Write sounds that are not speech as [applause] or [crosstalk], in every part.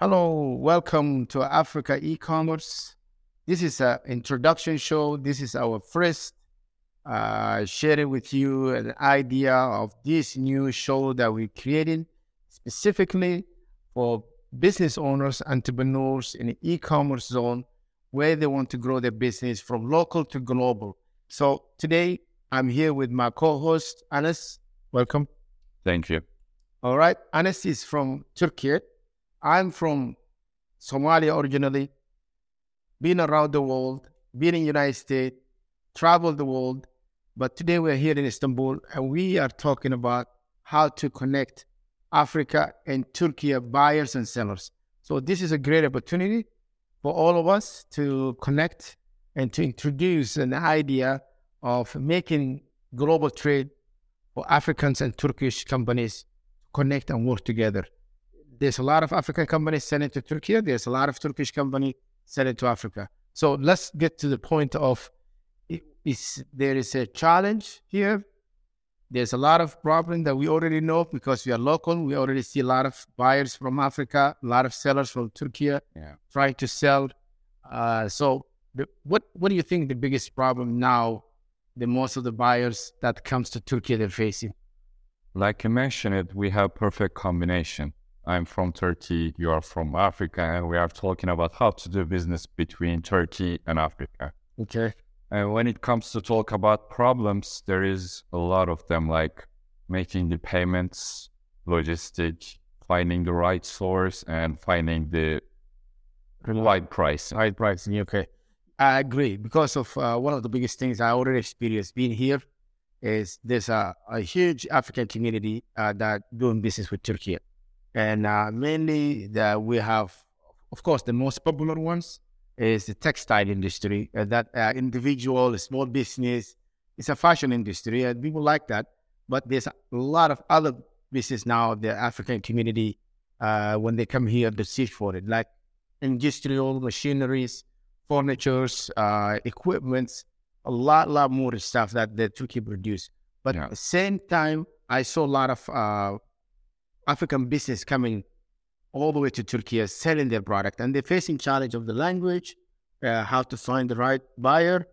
Hello, welcome to Africa e-commerce. This is an introduction show. This is our first uh, sharing with you an idea of this new show that we created specifically for business owners, entrepreneurs in the e-commerce zone where they want to grow their business from local to global. So today I'm here with my co-host Anas. Welcome. Thank you. All right. Anas is from Turkey. I'm from Somalia originally, been around the world, been in the United States, traveled the world. But today we're here in Istanbul and we are talking about how to connect Africa and Turkey buyers and sellers. So this is a great opportunity for all of us to connect and to introduce an idea of making global trade for Africans and Turkish companies connect and work together there's a lot of African companies selling to Turkey. There's a lot of Turkish companies selling to Africa. So let's get to the point of is there is a challenge here. There's a lot of problem that we already know because we are local. We already see a lot of buyers from Africa, a lot of sellers from Turkey yeah. trying to sell. Uh, so the, what what do you think the biggest problem now? The most of the buyers that comes to Turkey they're facing. Like you mentioned, it we have perfect combination I'm from Turkey, you are from Africa, and we are talking about how to do business between Turkey and Africa. Okay. And when it comes to talk about problems, there is a lot of them, like making the payments, logistic, finding the right source, and finding the right price. Right pricing. Okay. I agree because of uh, one of the biggest things I already experienced being here is there's a, a huge African community uh, that doing business with Turkey and uh, mainly that we have, of course, the most popular ones is the textile industry. Uh, that uh, individual, small business, it's a fashion industry, and people like that. But there's a lot of other business now. The African community, uh, when they come here, they search for it, like industrial machineries, furnitures, uh, equipments, a lot, lot more stuff that the Turkey produce. But yeah. at the same time, I saw a lot of uh, African business coming all the way to Turkey selling their product, and they're facing challenge of the language, uh, how to find the right buyer.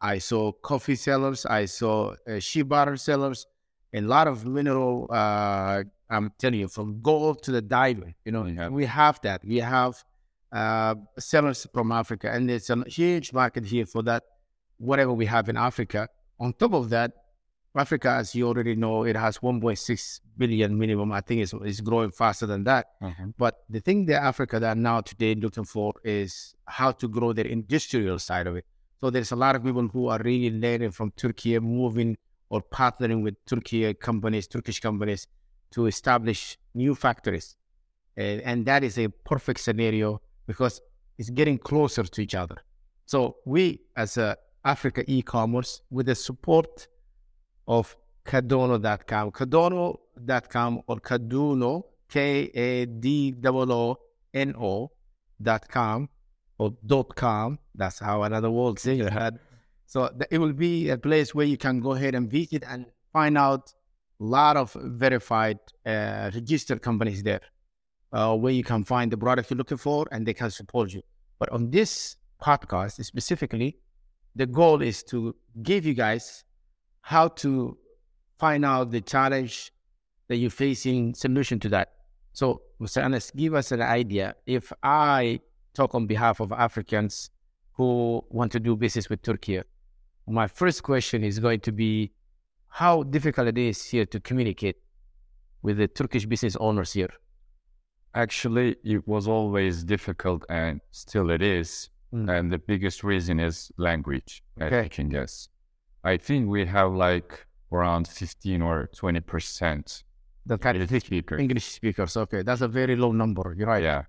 I saw coffee sellers, I saw uh, shea butter sellers, a lot of mineral. Uh, I'm telling you, from gold to the diamond. You know, yeah. we have that. We have uh, sellers from Africa, and there's a huge market here for that. Whatever we have in Africa. On top of that, Africa, as you already know, it has 1.6 billion minimum. I think it's, it's growing faster than that. Mm-hmm. But the thing that Africa that now today looking for is how to grow their industrial side of it. So there's a lot of people who are really learning from Turkey, moving or partnering with Turkey companies, Turkish companies, to establish new factories. And, and that is a perfect scenario because it's getting closer to each other. So we, as a Africa e-commerce, with the support of Kadoono.com. Kadoono.com or Kaduno, K A D O O N O dot com or dot com. That's how another word say it. So it will be a place where you can go ahead and visit and find out a lot of verified uh, registered companies there uh, where you can find the product you're looking for and they can support you. But on this podcast specifically, the goal is to give you guys how to find out the challenge that you're facing, solution to that. So, Mr. Anas, give us an idea. If I talk on behalf of Africans who want to do business with Turkey, my first question is going to be how difficult it is here to communicate with the Turkish business owners here. Actually, it was always difficult and still it is. Mm. And the biggest reason is language, okay. I can guess. I think we have like around 15 or 20 percent that kind of speakers. English speakers. Okay, that's a very low number. You're right. Yeah,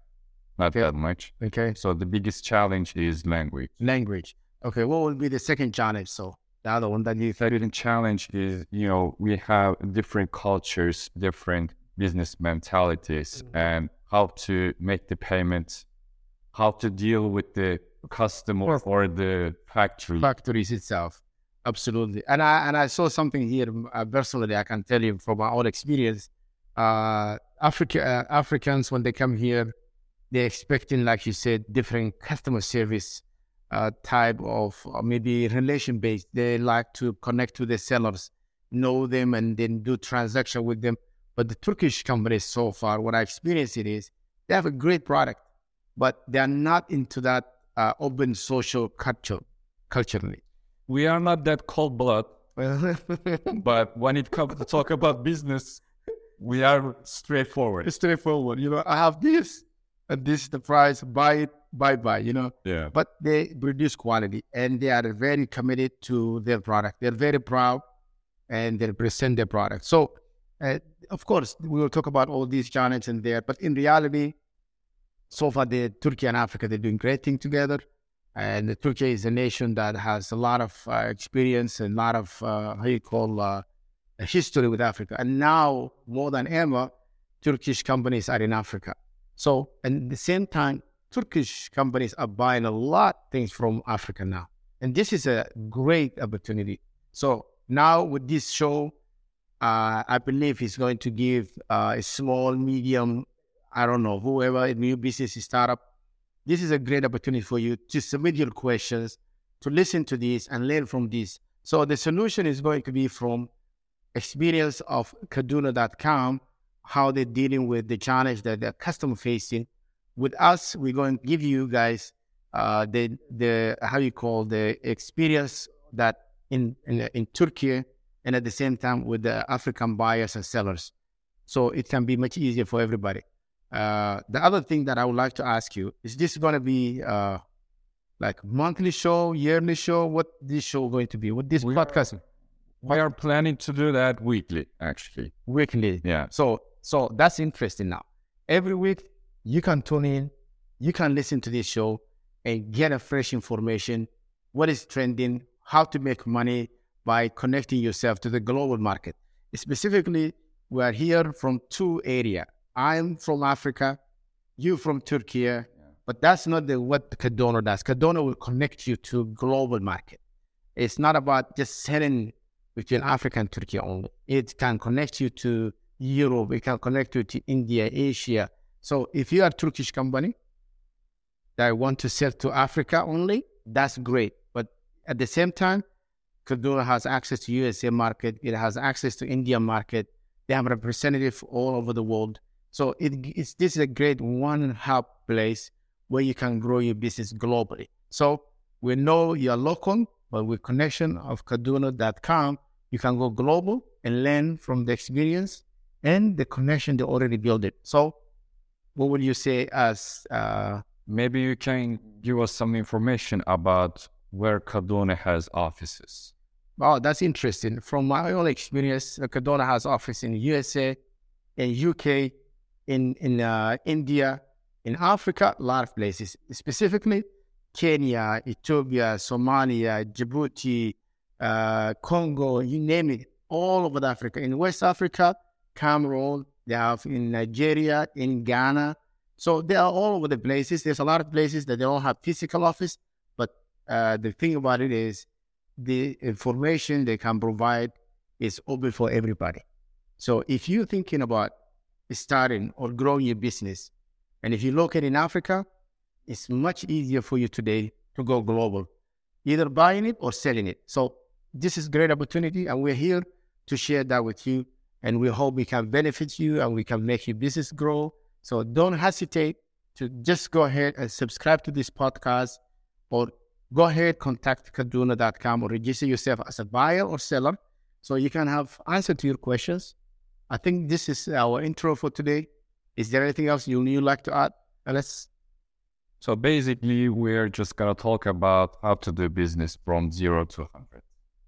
not okay. that much. Okay. So the biggest challenge is language. Language. Okay. What would be the second challenge? So the other one that you. Second challenge is you know we have different cultures, different business mentalities, mm-hmm. and how to make the payments, how to deal with the customer or the factory. Factories itself. Absolutely, and I and I saw something here uh, personally. I can tell you from my own experience. Uh, Africa uh, Africans when they come here, they're expecting, like you said, different customer service uh, type of maybe relation based. They like to connect to the sellers, know them, and then do transaction with them. But the Turkish companies so far, what I experienced it is they have a great product, but they are not into that uh, open social culture culturally. We are not that cold blood, [laughs] but when it comes to talk about business, we are straightforward. Straightforward. You know, I have this, and this is the price. Buy it, buy, buy. You know. Yeah. But they produce quality, and they are very committed to their product. They're very proud, and they present their product. So, uh, of course, we will talk about all these challenges in there. But in reality, so far, the Turkey and Africa they're doing great thing together. And Turkey is a nation that has a lot of uh, experience and a lot of uh, how you call uh, history with Africa. And now more than ever, Turkish companies are in Africa. So, at the same time, Turkish companies are buying a lot of things from Africa now. And this is a great opportunity. So now with this show, uh, I believe it's going to give uh, a small, medium, I don't know, whoever, a new business startup, this is a great opportunity for you to submit your questions, to listen to this and learn from this. So the solution is going to be from experience of Kadoono.com, how they're dealing with the challenge that they're customer facing. With us, we're going to give you guys uh, the the how you call the experience that in, in in Turkey and at the same time with the African buyers and sellers. So it can be much easier for everybody. Uh, the other thing that I would like to ask you is this going to be uh, like monthly show, yearly show? What this show going to be? What this We podcast? are- We are planning to do that weekly, actually. weekly. Yeah. So so that's interesting now. Every week you can tune in, you can listen to this show and get a fresh information, what is trending, how to make money by connecting yourself to the global market. Specifically, we are here from two area. I'm from Africa, you from Turkey, but that's not the what Kadoono does. Kadoono will connect you to global market. It's not about just selling between Africa and Turkey only. It can connect you to Europe. It can connect you to India, Asia. So if you are a Turkish company that want to sell to Africa only, that's great. But at the same time, Kadoono has access to USA market. It has access to India market. They have representative all over the world. So it, it's this is a great one hub place where you can grow your business globally. So we know you're local, but with connection of Kadoono.com, you can go global and learn from the experience and the connection they already built it. So what would you say as uh, Maybe you can give us some information about where Kadoono has offices. Oh, that's interesting. From my own experience, Kadoono has office in USA, in UK, in in uh, India, in Africa, a lot of places. Specifically, Kenya, Ethiopia, Somalia, Djibouti, uh, Congo, you name it, all over Africa. In West Africa, Cameroon, they have in Nigeria, in Ghana. So they are all over the places. There's a lot of places that they don't have physical office, but uh, the thing about it is the information they can provide is open for everybody. So if you're thinking about starting or growing your business, and if you locate in Africa, it's much easier for you today to go global, either buying it or selling it. So this is great opportunity, and we're here to share that with you. And we hope we can benefit you and we can make your business grow. So don't hesitate to just go ahead and subscribe to this podcast or go ahead, contact Kadoono.com or register yourself as a buyer or seller so you can have answer to your questions. I think this is our intro for today. Is there anything else you you like to add? Let's So basically, we're just gonna talk about how to do business from zero to hundred.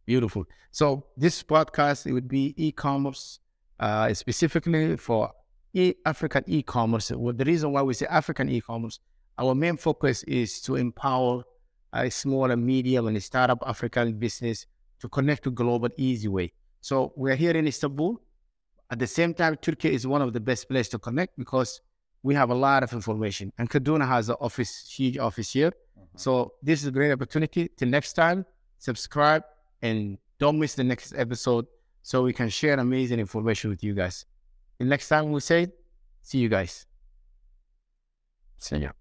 beautiful. So this podcast it would be e-commerce, uh, specifically for e- African e-commerce. Well, the reason why we say African e-commerce, our main focus is to empower a small and medium and startup African business to connect to global easy way. So we're here in Istanbul. At the same time, Turkey is one of the best places to connect because we have a lot of information. And Kadoono has an office, huge office here. Mm-hmm. So this is a great opportunity. Till next time, subscribe and don't miss the next episode so we can share amazing information with you guys. Till next time we say, see you guys. See you.